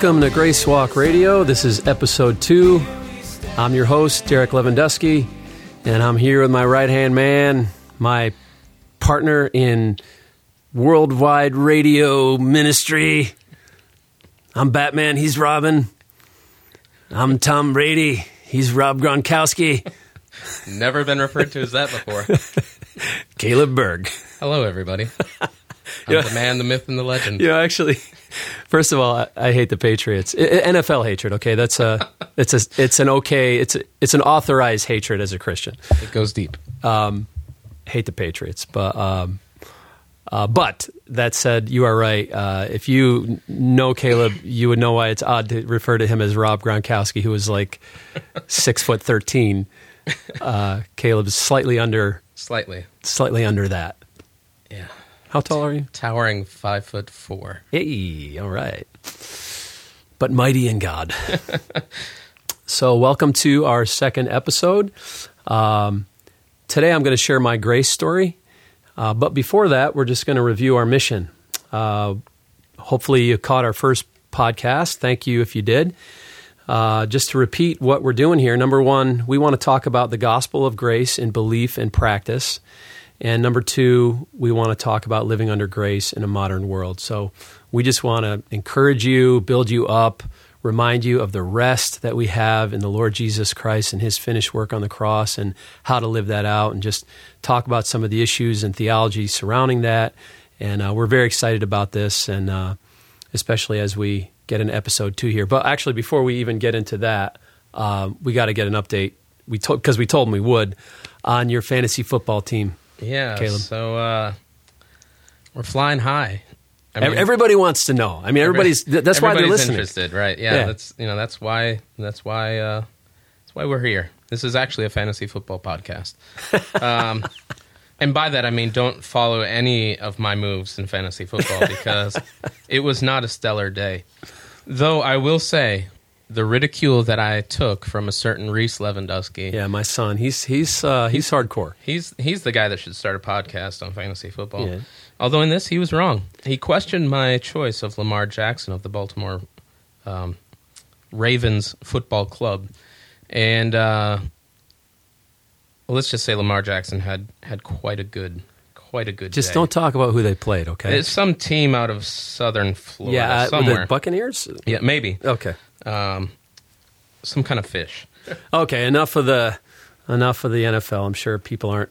Welcome to Grace Walk Radio. This is episode two. I'm your host, Derek Lewandowski, and I'm here with my right hand man, my partner in worldwide radio ministry. I'm Batman, he's Robin. I'm Tom Brady, he's Rob Gronkowski. Never been referred to as that before. Caleb Berg. Hello, everybody. I'm Yeah. the man, the myth, and the legend. Yeah, actually, first of all, I, I hate the Patriots. I, NFL hatred. Okay, that's a it's a it's an okay it's a, it's an authorized hatred as a Christian. It goes deep. Um, hate the Patriots, but um, uh, but that said, you are right. Uh, if you know Caleb, you would know why it's odd to refer to him as Rob Gronkowski, who is like six foot thirteen. Uh, Caleb is slightly under Slightly. slightly under that. Yeah. How tall are you? Towering five foot four. Hey, all right. But mighty in God. so, welcome to our second episode. Um, today, I'm going to share my grace story. Uh, but before that, we're just going to review our mission. Uh, hopefully, you caught our first podcast. Thank you if you did. Uh, just to repeat what we're doing here number one, we want to talk about the gospel of grace in belief and practice. And number two, we want to talk about living under grace in a modern world. So we just want to encourage you, build you up, remind you of the rest that we have in the Lord Jesus Christ and his finished work on the cross and how to live that out, and just talk about some of the issues and theology surrounding that. And uh, we're very excited about this, and uh, especially as we get into episode two here. But actually, before we even get into that, um, we got to get an update. We told because we told them we would on your fantasy football team. Yeah. Caleb. So uh, we're flying high. I Ev- Everybody wants to know. I mean, everybody's. th- That's why they're listening. interested, right? Yeah, Yeah. That's you know that's why that's why uh, that's why we're here. This is actually a fantasy football podcast. um, and by that I mean don't follow any of my moves in fantasy football because it was not a stellar day. Though I will say the ridicule that I took from a certain Reese Lewandowski. Yeah, my son. He's he's uh, he's hardcore. He's he's the guy that should start a podcast on fantasy football. Yeah. Although in this he was wrong. He questioned my choice of Lamar Jackson of the Baltimore um, Ravens Football Club, and uh, well, let's just say Lamar Jackson had had quite a good quite a good. Just day. don't talk about who they played, okay? It's some team out of Southern Florida yeah, uh, somewhere. the Buccaneers. yeah, maybe Okay, um, some kind of fish. okay. Enough of the enough of the NFL. I'm sure people aren't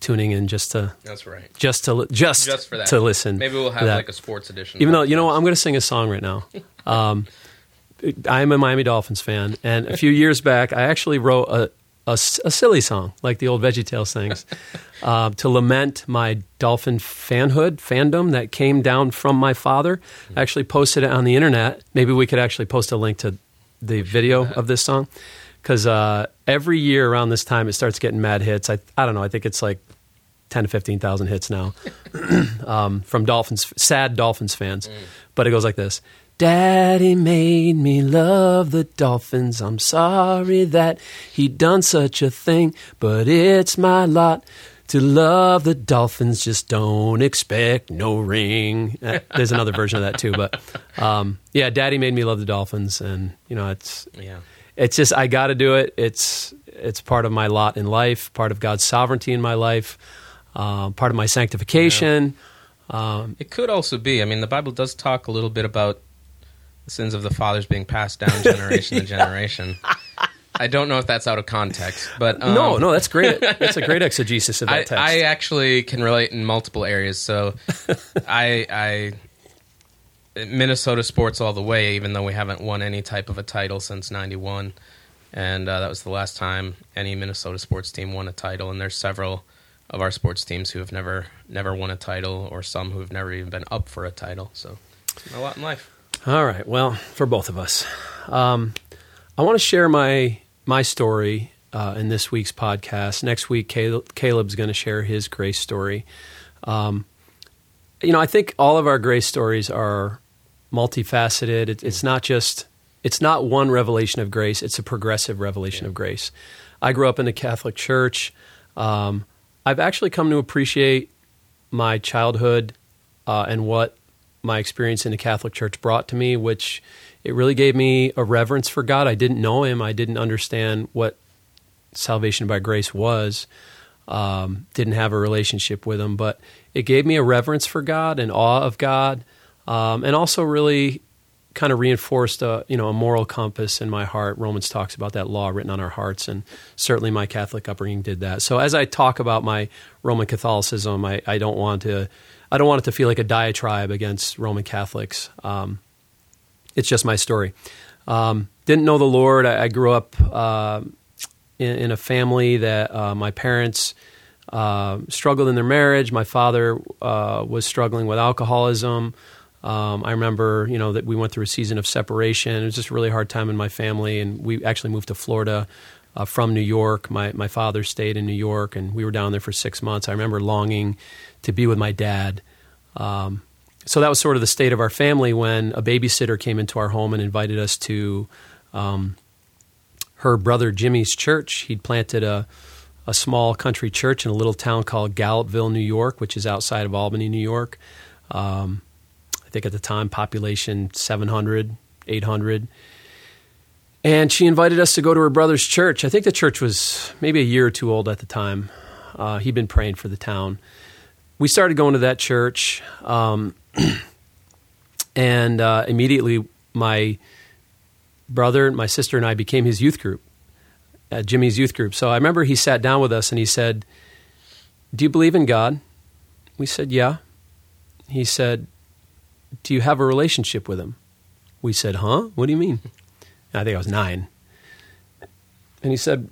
tuning in just to That's right. just to just Just for that. to listen. Maybe we'll have like a sports edition. Even though you know what, I'm going to sing a song right now. Um, I'm a Miami Dolphins fan, and a few years back, I actually wrote a, a a silly song like the old VeggieTales things uh, to lament my Dolphin fanhood, fandom that came down from my father. I actually posted it on the internet. Maybe we could actually post a link to the video of this song because uh, every year around this time it starts getting mad hits. I I don't know. I think it's like ten to fifteen thousand hits now um, from Dolphins, sad Dolphins fans. But it goes like this: Daddy made me love the Dolphins. I'm sorry that he done such a thing, but it's my lot. To love the Dolphins, just don't expect no ring. Uh, There's another version of that too, but um, yeah, Daddy made me love the Dolphins, and you know it's yeah. it's just I got to do it. It's it's part of my lot in life, part of God's sovereignty in my life, uh, part of my sanctification. Um, It could also be. I mean, the Bible does talk a little bit about the sins of the fathers being passed down generation to generation. I don't know if that's out of context, but um, no, no, that's great. That's a great exegesis of that I, text. I actually can relate in multiple areas. So, I, I Minnesota sports all the way, even though we haven't won any type of a title since '91, and uh, that was the last time any Minnesota sports team won a title. And there's several of our sports teams who have never never won a title, or some who have never even been up for a title. So, a lot in life. All right. Well, for both of us, um, I want to share my my story uh, in this week's podcast. Next week, Caleb, Caleb's going to share his grace story. Um, you know, I think all of our grace stories are multifaceted. It, it's not just it's not one revelation of grace; it's a progressive revelation of grace. I grew up in the Catholic Church. Um, I've actually come to appreciate my childhood uh, and what my experience in the Catholic Church brought to me, which it really gave me a reverence for God. I didn't know Him. I didn't understand what salvation by grace was. Um, didn't have a relationship with Him, but it gave me a reverence for God and awe of God, um, and also really kind of reinforced a you know a moral compass in my heart. Romans talks about that law written on our hearts, and certainly my Catholic upbringing did that. So as I talk about my Roman Catholicism, I, I don't want to I don't want it to feel like a diatribe against Roman Catholics. Um, it's just my story. Um, didn't know the Lord. I, I grew up uh, in, in, a family that uh, my parents. Uh, struggled in their marriage. My father uh, was struggling with alcoholism. Um, I remember, you know, that we went through a season of separation. It was just a really hard time in my family, and we actually moved to Florida uh, from New York. My my father stayed in New York, and we were down there for six months. I remember longing to be with my dad. Um, so that was sort of the state of our family when a babysitter came into our home and invited us to um, her brother Jimmy's church. He'd planted a a small country church in a little town called Gallupville, New York, which is outside of Albany, New York. Um, I think at the time, population 700, 800. And she invited us to go to her brother's church. I think the church was maybe a year or two old at the time. Uh, he'd been praying for the town. We started going to that church, um, and uh, immediately my brother, my sister, and I became his youth group, at Jimmy's youth group. So I remember he sat down with us and he said, Do you believe in God? We said, Yeah. He said, do you have a relationship with him? We said, Huh? What do you mean? I think I was nine. And he said,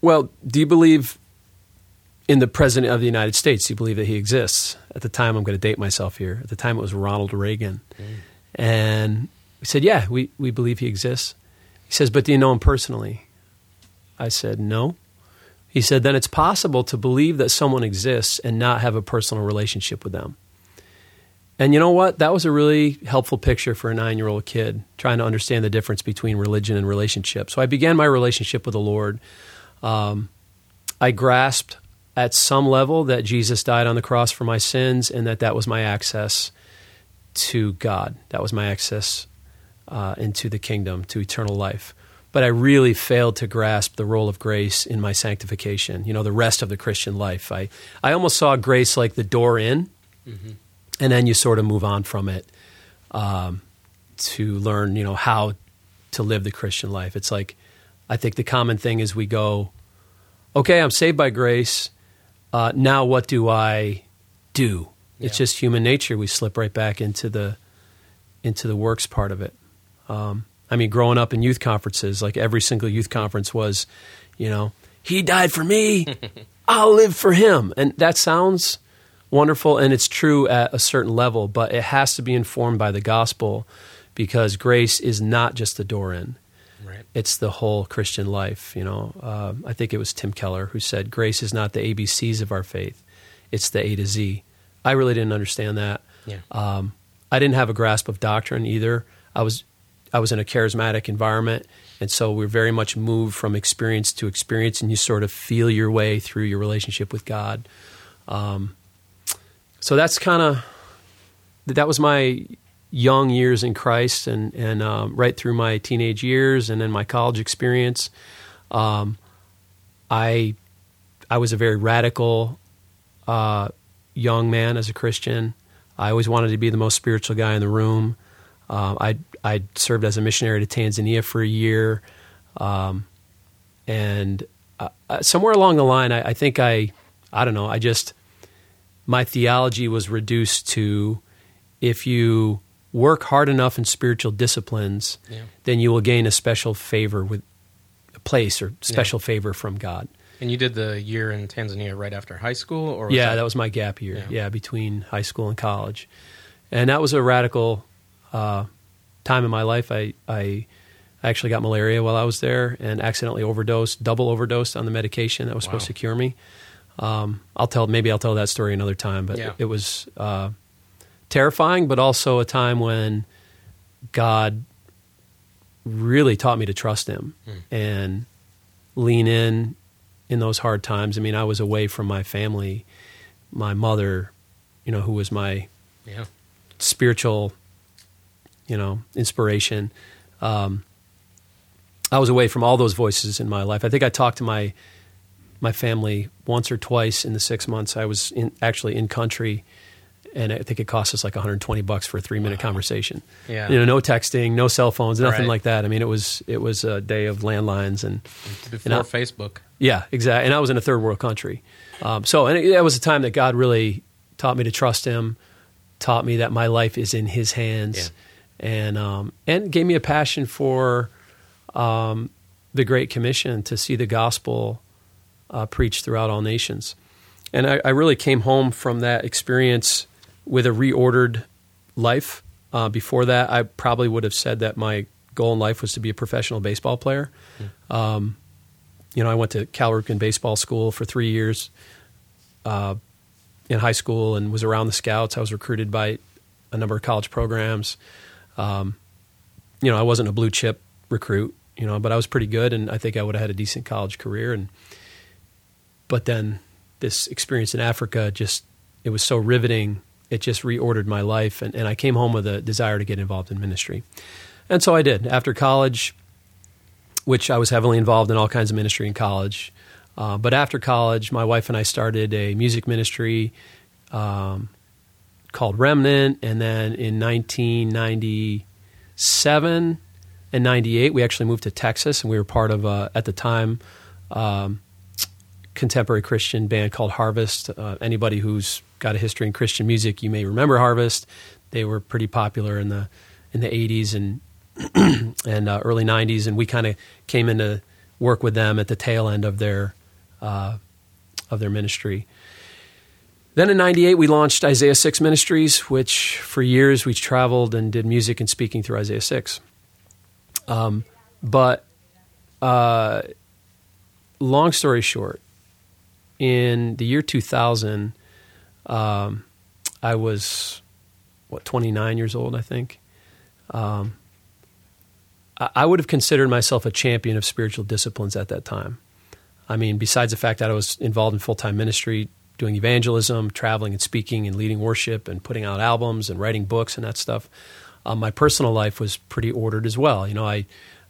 Well, do you believe in the President of the United States? Do you believe that he exists? At the time, I'm going to date myself here. At the time, it was Ronald Reagan. Mm. And we said, Yeah, we, we believe he exists. He says, But do you know him personally? I said, No. He said, Then it's possible to believe that someone exists and not have a personal relationship with them. And you know what? That was a really helpful picture for a nine year old kid trying to understand the difference between religion and relationship. So I began my relationship with the Lord. Um, I grasped at some level that Jesus died on the cross for my sins and that that was my access to God. That was my access uh, into the kingdom, to eternal life. But I really failed to grasp the role of grace in my sanctification, you know, the rest of the Christian life. I, I almost saw grace like the door in. Mm-hmm and then you sort of move on from it um, to learn, you know, how to live the Christian life. It's like I think the common thing is we go, okay, I'm saved by grace. Uh, now what do I do? Yeah. It's just human nature. We slip right back into the into the works part of it. Um, I mean, growing up in youth conferences, like every single youth conference was, you know, he died for me. I'll live for him. And that sounds wonderful and it's true at a certain level, but it has to be informed by the gospel because grace is not just the door in. Right. It's the whole Christian life. You know, uh, I think it was Tim Keller who said, "Grace is not the ABCs of our faith; it's the A to Z." I really didn't understand that. Yeah. Um, I didn't have a grasp of doctrine either. I was I was in a charismatic environment, and so we're very much moved from experience to experience, and you sort of feel your way through your relationship with God. Um, so that's kind of that was my young years in Christ, and and um, right through my teenage years, and then my college experience. Um, I I was a very radical uh, young man as a Christian. I always wanted to be the most spiritual guy in the room. Uh, I I served as a missionary to Tanzania for a year, um, and uh, uh somewhere along the line, I, I think I I don't know. I just my theology was reduced to if you work hard enough in spiritual disciplines, yeah. then you will gain a special favor with a place or special yeah. favor from God. And you did the year in Tanzania right after high school, or yeah, that, that, was my gap year. Yeah. yeah. between high school and college, and that was a radical uh, time in my life. I, I actually got malaria while I was there and accidentally overdosed, double overdosed on the medication that was wow. supposed to cure me. Um, I'll tell maybe I'll tell that story another time, but yeah. it, was uh, terrifying, but also a time when God really taught me to trust Him mm. and lean in in those hard times. I mean, I was away from my family, my mother, you know, who was my yeah. spiritual, you know, inspiration. Um, I was away from all those voices in my life. I think I talked to my my family once or twice in the six months I was in, actually in country, and I think it cost us like 120 bucks for a three minute wow. conversation. Yeah, you know, no texting, no cell phones, nothing right. like that. I mean, it was it was a day of landlines and before and I, Facebook. Yeah, exactly. And I was in a third world country, um, so and it, that was a time that God really taught me to trust Him, taught me that my life is in His hands, yeah. and um, and gave me a passion for um, the Great Commission to see the gospel uh, preached throughout all nations. And I, I, really came home from that experience with a reordered life. Uh, before that, I probably would have said that my goal in life was to be a professional baseball player. Mm. Um, you know, I went to Cal Ripken Baseball School for three years uh, in high school and was around the scouts. I was recruited by a number of college programs. Um, you know, I wasn't a blue chip recruit you know, but I was pretty good, and I think I would have had a decent college career. And but then this experience in Africa just it was so riveting. It just reordered my life, and, and I came home with a desire to get involved in ministry, and so I did. After college, which I was heavily involved in all kinds of ministry in college, uh, but after college, my wife and I started a music ministry um, called Remnant, and then in 1997 and '98, we actually moved to Texas, and we were part of uh, at the time um, contemporary Christian band called Harvest. Uh, anybody who's got a history in Christian music, you may remember Harvest. They were pretty popular in the in the '80s and and uh, early '90s, and we kind of came into work with them at the tail end of their uh, of their ministry. Then in 98, we launched Isaiah 6 Ministries, which for years we traveled and did music and speaking through Isaiah 6. Um, but uh, long story short, in the year 2000, um, I was what 29 years old, I think. Um, I, would have considered myself a champion of spiritual disciplines at that time. I mean, besides the fact that I was involved in full time ministry, doing evangelism, traveling and speaking and leading worship and putting out albums and writing books and that stuff um, my personal life was pretty ordered as well. You know, I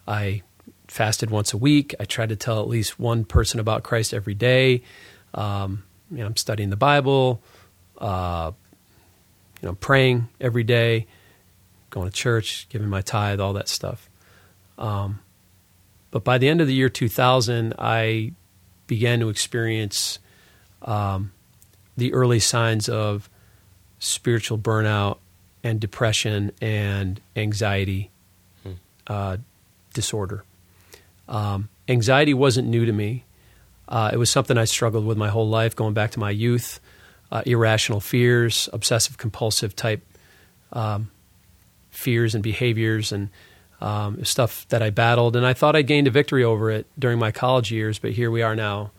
I fasted once a week. I tried to tell at least one person about Christ every day. Um, you know, I'm studying the Bible. Uh, you know, praying every day, going to church, giving my tithe, all that stuff. Um, but by the end of the year 2000, I began to experience um, the early signs of spiritual burnout and depression and anxiety hmm. uh, disorder. Um, anxiety wasn't new to me. Uh, it was something I struggled with my whole life, going back to my youth. Uh, irrational fears, obsessive compulsive type um, fears and behaviors, and um, stuff that I battled. And I thought I gained a victory over it during my college years, but here we are now.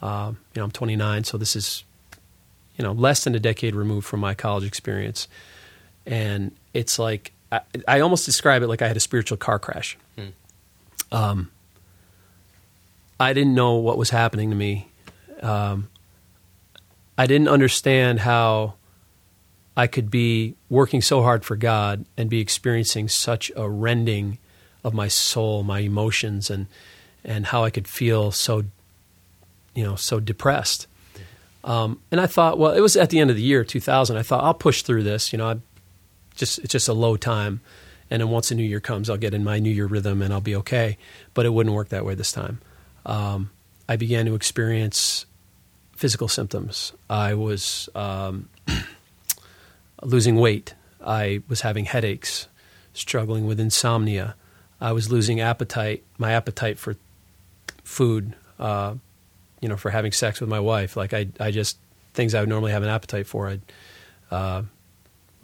Um, you know, I'm 29, so this is you know less than a decade removed from my college experience and it's like I, I, almost describe it like I had a spiritual car crash. Hmm. Um, I didn't know what was happening to me. Um, I didn't understand how I could be working so hard for God and be experiencing such a rending of my soul, my emotions, and and how I could feel so, you know, so depressed. Um, and I thought, well, it was at the end of the year, 2000. I thought I'll push through this. You know, I just it's just a low time. And then once the new year comes, I'll get in my new year rhythm and I'll be okay. But it wouldn't work that way this time. Um, I began to experience physical symptoms. I was um, losing weight. I was having headaches, struggling with insomnia. I was losing appetite, my appetite for food, uh, you know, for having sex with my wife. Like I, I just things I would normally have an appetite for. I, uh,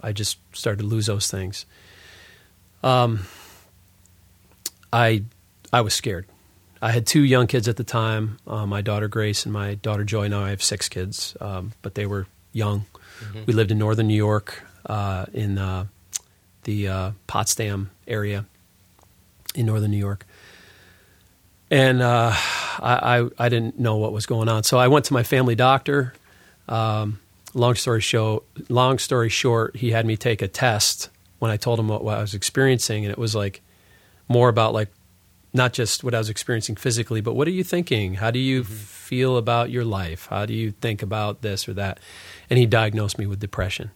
I just started to lose those things. Um, I I was scared. I had two young kids at the time, uh, my daughter Grace and my daughter Joy. Now I have six kids, um, but they were young. Mm-hmm. We lived in northern New York, uh, in uh, the uh, Potsdam area in northern New York. And uh, I, I, I, didn't know what was going on. So I went to my family doctor. Um, long story show, long story short, he had me take a test when I told him what, what I was experiencing, and it was like more about like not just what I was experiencing physically, but what are you thinking? How do you mm-hmm. feel about your life? How do you think about this or that? And he diagnosed me with depression.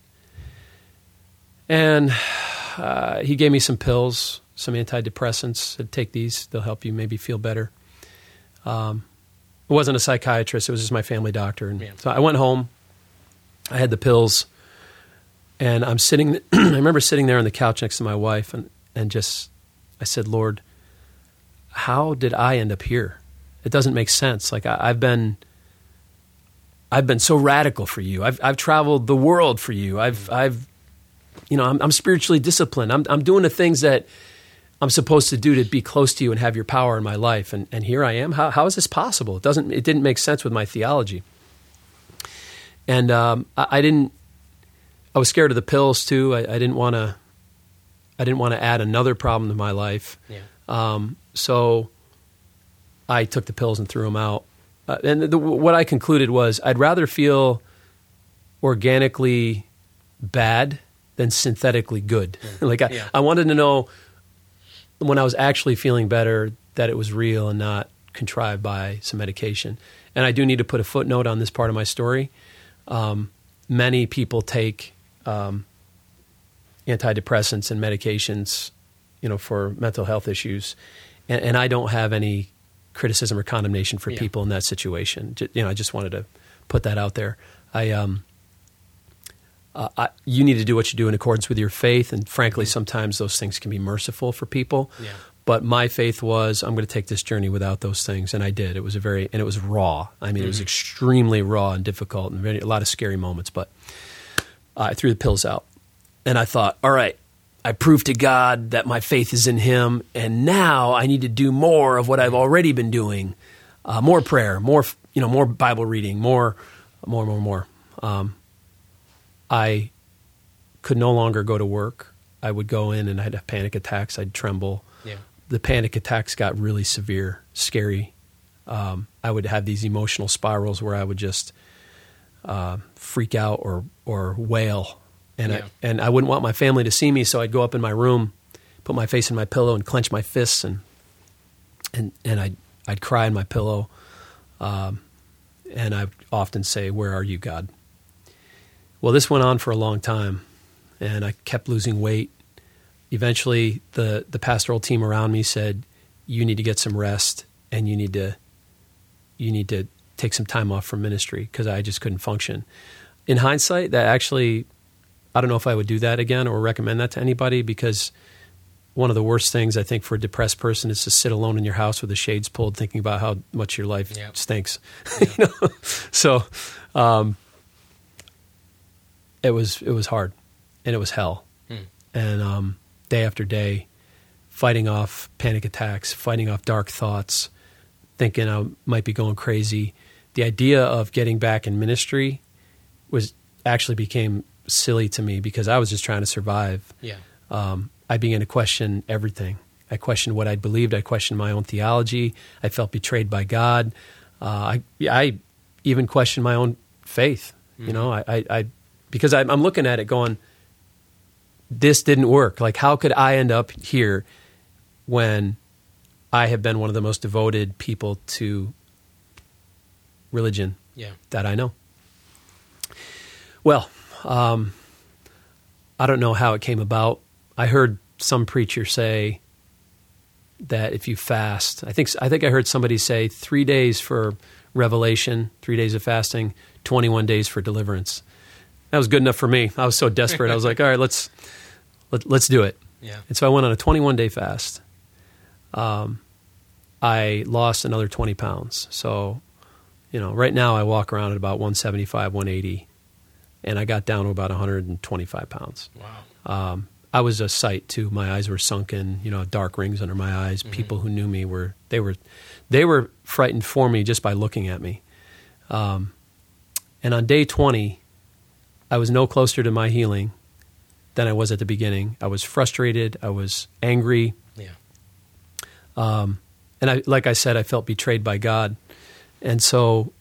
And uh, he gave me some pills, some antidepressants. Said, take these; they'll help you maybe feel better. Um, it wasn't a psychiatrist; it was just my family doctor. And yeah. so I went home. I had the pills, and I'm sitting. I remember sitting there on the couch next to my wife, and and just I said, Lord, how did I end up here? It doesn't make sense. Like I, have been, I've been so radical for you. I've I've traveled the world for you. I've I've, you know, I'm, I'm spiritually disciplined. I'm I'm doing the things that I'm supposed to do to be close to you and have your power in my life. And and here I am. How how is this possible? It doesn't. It didn't make sense with my theology. And um, I, I, didn't. I was scared of the pills too. I, I didn't want to. I didn't want to add another problem to my life. Yeah. Um, so I took the pills and threw them out. Uh, and the, what I concluded was I'd rather feel organically bad than synthetically good. like I, yeah. I wanted to know when I was actually feeling better that it was real and not contrived by some medication. And I do need to put a footnote on this part of my story. Um, many people take um, antidepressants and medications, you know, for mental health issues, and, and I don't have any criticism or condemnation for yeah. people in that situation. You know, I just wanted to put that out there. I, um, uh, I, you need to do what you do in accordance with your faith, and frankly, mm-hmm. sometimes those things can be merciful for people. Yeah. But my faith was, I'm going to take this journey without those things, and I did. It was a very, and it was raw. I mean, mm-hmm. it was mm-hmm. extremely raw and difficult, and very, a lot of scary moments. But I threw the pills out, and I thought, all right, I proved to God that my faith is in Him, and now I need to do more of what I've already been doing: uh, more prayer, more you know, more Bible reading, more, more, more, more. Um, I could no longer go to work. I would go in and I'd have panic attacks. I'd tremble. Yeah. The panic attacks got really severe, scary. Um, I would have these emotional spirals where I would just uh, freak out or or wail and yeah. I, and I wouldn't want my family to see me, so I'd go up in my room, put my face in my pillow, and clench my fists, and and and I'd I'd cry in my pillow, um, and I'd often say, "Where are you, God?" Well, this went on for a long time, and I kept losing weight. Eventually, the the pastoral team around me said, "You need to get some rest, and you need to you need to take some time off from ministry because I just couldn't function." In hindsight, that actually I don't know if I would do that again or recommend that to anybody because one of the worst things I think for a depressed person is to sit alone in your house with the shades pulled, thinking about how much your life yep. stinks. Yep. you know, so um, it was it was hard, and it was hell, hmm. and um, day after day, fighting off panic attacks, fighting off dark thoughts, thinking I might be going crazy. The idea of getting back in ministry was actually became silly to me because I was just trying to survive. Yeah. Um, I began to question everything. I questioned what I believed. I questioned my own theology. I felt betrayed by God. Uh, I, I even questioned my own faith. Mm-hmm. You know, I, I, I because I, I'm looking at it going, this didn't work. Like, how could I end up here when I have been one of the most devoted people to religion yeah. that I know? Well, um, I don't know how it came about. I heard some preacher say that if you fast, I think I think I heard somebody say three days for revelation, three days of fasting, twenty one days for deliverance. That was good enough for me. I was so desperate. I was like, all right, let's let, us let us do it. Yeah. And so I went on a twenty one day fast. Um, I lost another twenty pounds. So, you know, right now I walk around at about one seventy five, one eighty and I got down to about 125 pounds. Wow. Um, I was a sight too. My eyes were sunken, you know, dark rings under my eyes. Mm-hmm. People who knew me were they were they were frightened for me just by looking at me. Um, and on day 20, I was no closer to my healing than I was at the beginning. I was frustrated. I was angry. Yeah. Um, and I, like I said, I felt betrayed by God. And so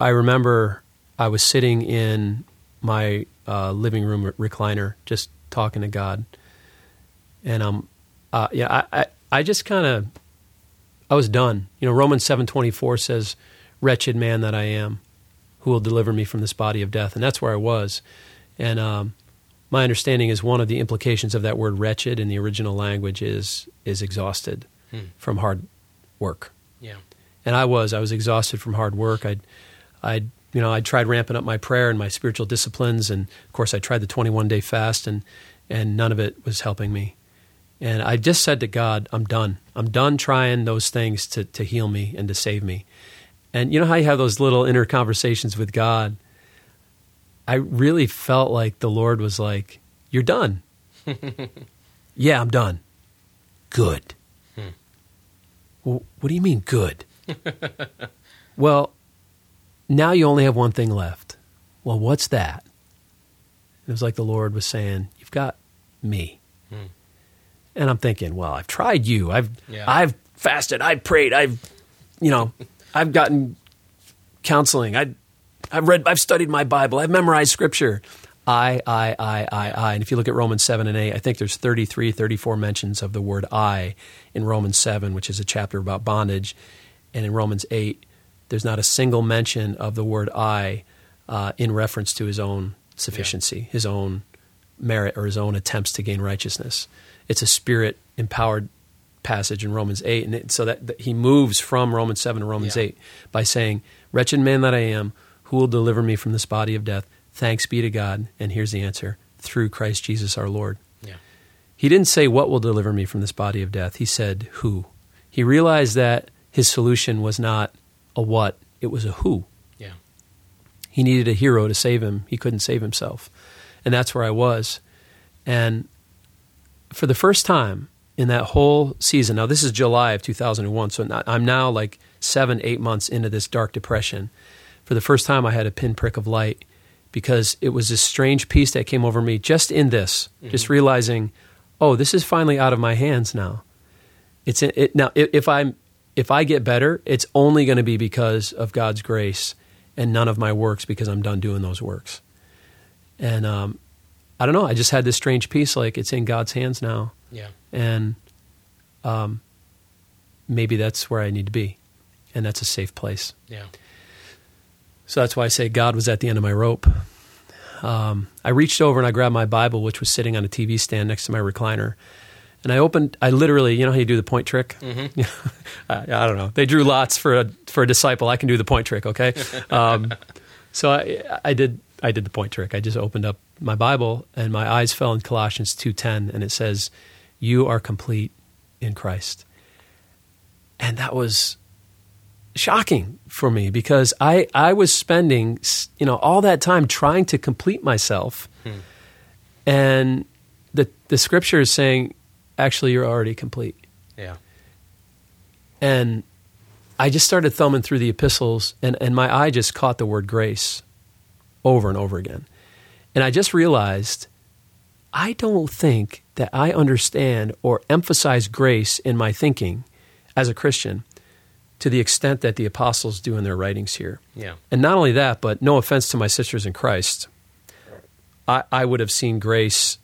I remember I was sitting in my uh, living room recliner, just talking to God, and um, uh, yeah, I, I, I just kind of, I was done. You know, Romans seven twenty four says, "Wretched man that I am, who will deliver me from this body of death?" And that's where I was, and um, my understanding is one of the implications of that word "wretched" in the original language is is exhausted hmm. from hard work. Yeah, and I was, I was exhausted from hard work. I, I you know, I tried ramping up my prayer and my spiritual disciplines, and of course, I tried the 21 day fast, and and none of it was helping me. And I just said to God, I'm done. I'm done trying those things to to heal me and to save me. And you know how you have those little inner conversations with God. I really felt like the Lord was like, "You're done." yeah, I'm done. Good. Hmm. Well, what do you mean good? well, now you only have one thing left. Well, what's that? It was like the Lord was saying, You've got me. Hmm. And I'm thinking, well, I've tried you. I've yeah. I've fasted, I've prayed, I've you know, I've gotten counseling. I I've read I've studied my Bible, I've memorized scripture. I, I, I, I, I. And if you look at Romans 7 and 8, I think there's 33, 34 mentions of the word I in Romans 7, which is a chapter about bondage. And in Romans 8, there's not a single mention of the word I uh, in reference to his own sufficiency, yeah. his own merit, or his own attempts to gain righteousness. It's a spirit empowered passage in Romans 8. And it, so that, that, he moves from Romans 7 to Romans yeah. 8 by saying, Wretched man that I am, who will deliver me from this body of death? Thanks be to God. And here's the answer through Christ Jesus our Lord. Yeah. He didn't say what will deliver me from this body of death. He said who. He realized that his solution was not a what, it was a who. Yeah. He needed a hero to save him. He couldn't save himself. And that's where I was. And for the first time in that whole season, now this is July of 2001, so I'm now like seven, eight months into this dark depression. For the first time, I had a pinprick of light because it was this strange peace that came over me just in this, mm-hmm. just realizing, oh, this is finally out of my hands now. It's in, it, now if I'm if I get better, it's only going to be because of God's grace and none of my works because I'm done doing those works. And um, I don't know. I just had this strange peace, like it's in God's hands now. Yeah. And um, maybe that's where I need to be, and that's a safe place. Yeah. So that's why I say God was at the end of my rope. Um, I reached over and I grabbed my Bible, which was sitting on a TV stand next to my recliner, and I opened. I literally, you know how you do the point trick. Mm-hmm. I, I, don't know. They drew lots for a for a disciple. I can do the point trick. Okay. Um, so I, I did. I did the point trick. I just opened up my Bible and my eyes fell in Colossians two ten, and it says, "You are complete in Christ." And that was shocking for me because I I was spending you know all that time trying to complete myself, hmm. and the the scripture is saying actually you're already complete. Yeah. And I just started thumbing through the epistles, and, and my eye just caught the word grace over and over again. And I just realized I don't think that I understand or emphasize grace in my thinking as a Christian to the extent that the apostles do in their writings here. Yeah. And not only that, but no offense to my sisters in Christ, I, I would have seen grace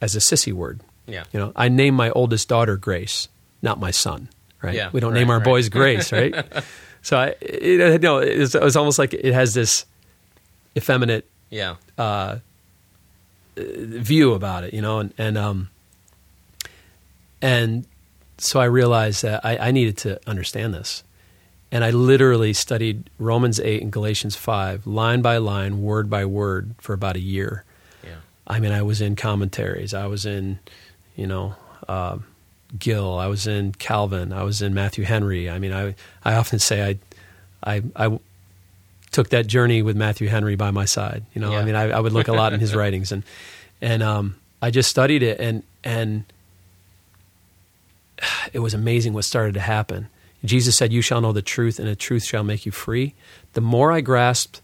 as a sissy word. Yeah. You know, I name my oldest daughter Grace, not my son. Right. Yeah, we don't right, name our right. boys Grace, right? so I, it, no, it's, it was almost like it has this effeminate, yeah, uh, view about it, you know, and and um, and so I realized that I, I needed to understand this. And I literally studied Romans 8 and Galatians 5, line by line, word by word, for about a year. Yeah. I mean, I was in commentaries. I was in you know, uh, Gill. I was in Calvin. I was in Matthew Henry. I mean, I I often say I I I took that journey with Matthew Henry by my side. You know, yeah. I mean, I, I, would look a lot in his writings, and and um, I just studied it, and and it was amazing what started to happen. Jesus said, "You shall know the truth, and the truth shall make you free." The more I grasped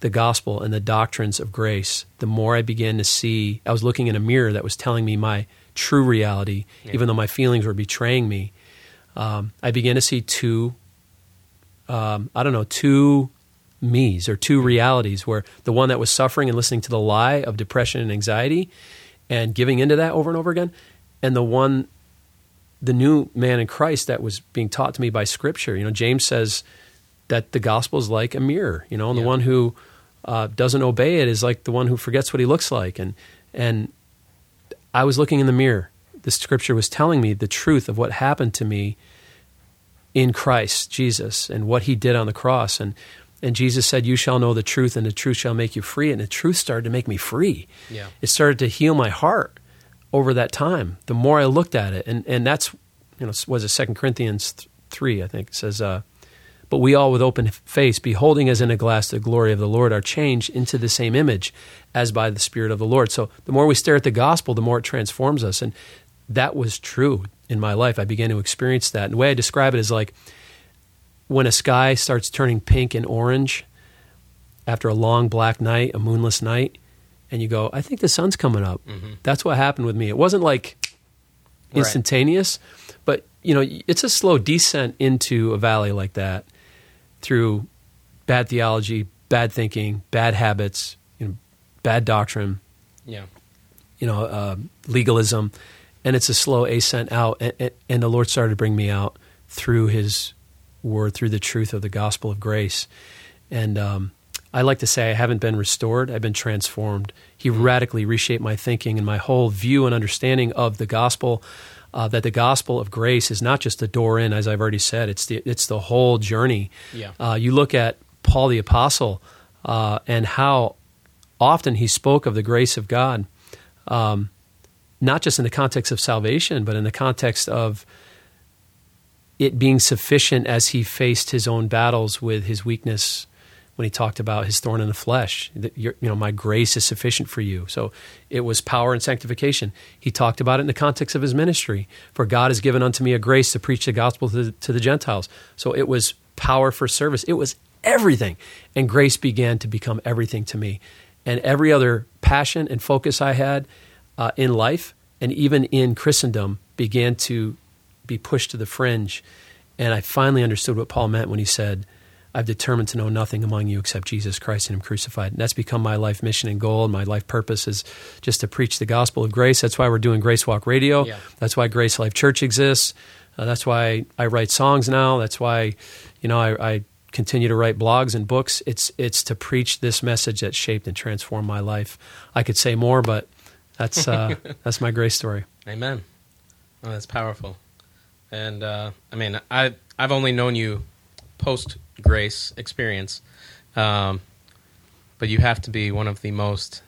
the gospel and the doctrines of grace, the more I began to see. I was looking in a mirror that was telling me my true reality, yeah. even though my feelings were betraying me. Um, I began to see two, um, I don't know, two me's or two realities where the one that was suffering and listening to the lie of depression and anxiety and giving into that over and over again, and the one, the new man in Christ that was being taught to me by Scripture. You know, James says that the gospel is like a mirror. You know, and Yeah. the one who uh, doesn't obey it is like the one who forgets what he looks like. And and I was looking in the mirror. The Scripture was telling me the truth of what happened to me in Christ Jesus and what He did on the cross. And and Jesus said, "You shall know the truth, and the truth shall make you free." And the truth started to make me free Yeah. it started to heal my heart over that time. The more I looked at it, and and that's you know was it Second Corinthians three I think it says, uh, but we all with open face, beholding as in a glass the glory of the Lord, are changed into the same image as by the Spirit of the Lord. So the more we stare at the gospel, the more it transforms us, and that was true in my life. I began to experience that. And the way I describe it is like when a sky starts turning pink and orange after a long black night, a moonless night, and you go, I think the sun's coming up. Mm-hmm. That's what happened with me. It wasn't like Right. instantaneous, but you know, it's a slow descent into a valley like that through bad theology, bad thinking, bad habits, you know, bad doctrine, Yeah. you know, uh, legalism, and it's a slow ascent out. And, and- the Lord started to bring me out through His Word, through the truth of the gospel of grace. And um, I like to say I haven't been restored; I've been transformed. He radically reshaped my thinking and my whole view and understanding of the gospel. Uh, that the gospel of grace is not just the door in, as I've already said. It's the it's the whole journey. Yeah. Uh, you look at Paul the apostle uh, and how often he spoke of the grace of God um, not just in the context of salvation, but in the context of it being sufficient as he faced his own battles with his weakness when he talked about his thorn in the flesh. That you know, my grace is sufficient for you. So it was power and sanctification. He talked about it in the context of his ministry. For God has given unto me a grace to preach the gospel to the, to the Gentiles. So it was power for service. It was everything. And grace began to become everything to me. And every other passion and focus I had uh, in life and even in Christendom began to be pushed to the fringe. And I finally understood what Paul meant when he said, I've determined to know nothing among you except Jesus Christ and Him crucified. And that's become my life mission and goal. And my life purpose is just to preach the gospel of grace. That's why we're doing Grace Walk Radio. Yeah. That's why Grace Life Church exists. Uh, that's why I write songs now. That's why, you know, I, I continue to write blogs and books. It's it's to preach this message that shaped and transformed my life. I could say more, but that's uh, that's my grace story. Amen. Oh, that's powerful. And uh, I mean, I I've only known you post grace experience, um, but you have to be one of the most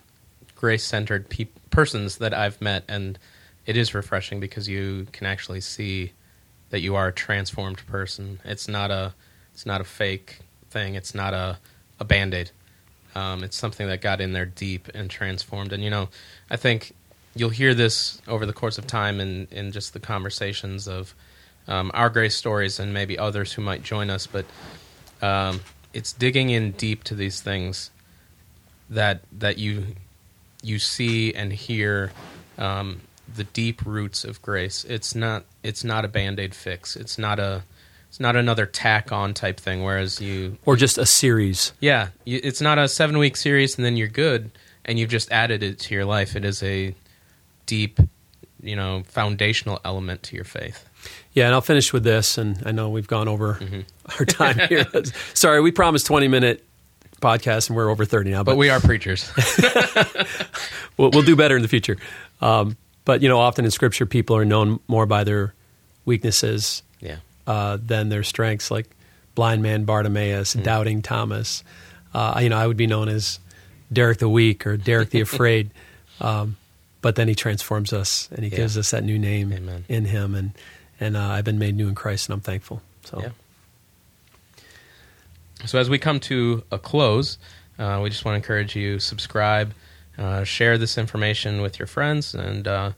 grace centered pe- persons that I've met, and it is refreshing because you can actually see that you are a transformed person. It's not a it's not a fake thing. It's not a a band aid. Um, it's something that got in there deep and transformed. And you know, I think you'll hear this over the course of time in in just the conversations of um, our grace stories and maybe others who might join us. But um, it's digging in deep to these things that that you you see and hear um, the deep roots of grace. It's not it's not a band aid fix. It's not a it's not another tack on type thing. Whereas you Or just a series. yeah, you, it's not a seven week series and then you're good and you've just added it to your life. It is a deep, you know, foundational element to your faith. Yeah, and I'll finish with this. And I know we've gone over our time here. Sorry, we promised 20 minute podcast and we're over 30 now, But but, we are preachers. we'll, we'll do better in the future. Um, but, you know, often in scripture, people are known more by their weaknesses yeah. uh, than their strengths, like blind man Bartimaeus, doubting Thomas. Uh, you know, I would be known as Derek the Weak or Derek the Afraid. Um, but then he transforms us and he Yeah. gives us that new name Amen. in him. And, and uh, I've been made new in Christ and I'm thankful. So, Yeah. So as we come to a close, uh, we just want to encourage you subscribe, uh, share this information with your friends, and uh,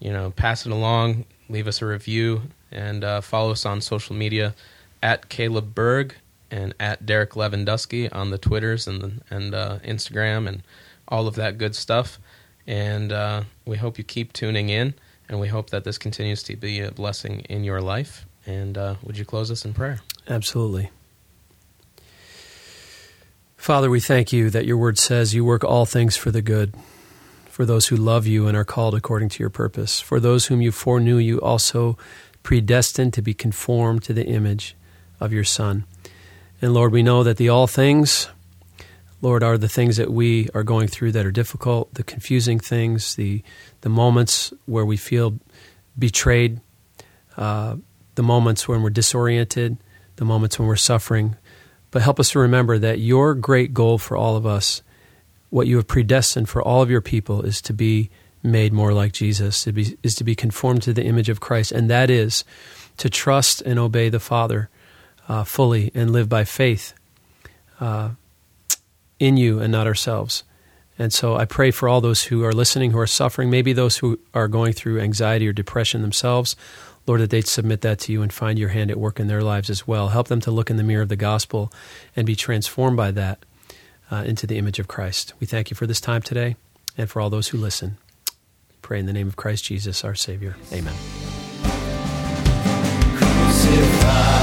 you know pass it along. Leave us a review and uh, follow us on social media at Caleb Berg and at Derek Lewandowski on the Twitters and and uh, Instagram and all of that good stuff. And we hope you keep tuning in, and we hope that this continues to be a blessing in your life. And uh, would you close us in prayer? Absolutely. Father, we thank you that your word says you work all things for the good, for those who love you and are called according to your purpose. For those whom you foreknew, you also predestined to be conformed to the image of your Son. And Lord, we know that the all things, Lord, are the things that we are going through that are difficult, the confusing things, the, the moments where we feel betrayed, uh, the moments when we're disoriented, the moments when we're suffering. But help us to remember that your great goal for all of us, what you have predestined for all of your people, is to be made more like Jesus, to be, is to be conformed to the image of Christ. And that is to trust and obey the Father uh, fully and live by faith uh, in you and not ourselves. And so I pray for all those who are listening, who are suffering, maybe those who are going through anxiety or depression themselves. Lord, that they'd submit that to you and find your hand at work in their lives as well. Help them to look in the mirror of the gospel and be transformed by that uh, into the image of Christ. We thank you for this time today and for all those who listen. Pray in the name of Christ Jesus, our Savior. Amen. Crucified.